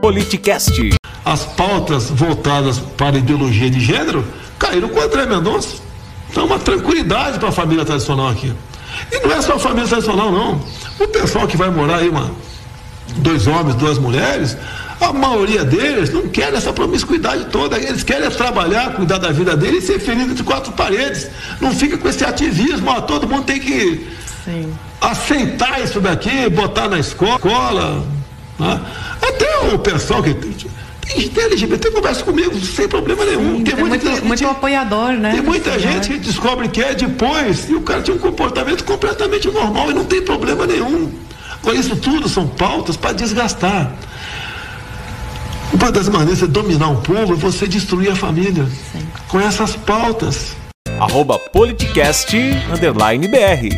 Politicast. As pautas voltadas para a ideologia de gênero caíram com o André Mendonça. Então, uma tranquilidade para a família tradicional aqui. E não é só a família tradicional, não. O pessoal que vai morar aí, uma, dois homens, duas mulheres, a maioria deles não quer essa promiscuidade toda. Eles querem trabalhar, cuidar da vida deles e ser feliz entre quatro paredes. Não fica com esse ativismo, ó, todo mundo tem que Sim. aceitar isso daqui, botar na escola. Né? O pessoal que tem, tem LGBT conversa comigo sem problema nenhum. Sim, tem, muita, muito, muito apoiador, né? Tem muita gente que descobre que é depois e o cara tinha um comportamento completamente normal e não tem problema nenhum. Agora, isso tudo são pautas para desgastar. Uma das maneiras de dominar um povo é você destruir a família Sim. com essas pautas. Arroba politicast, underline BR.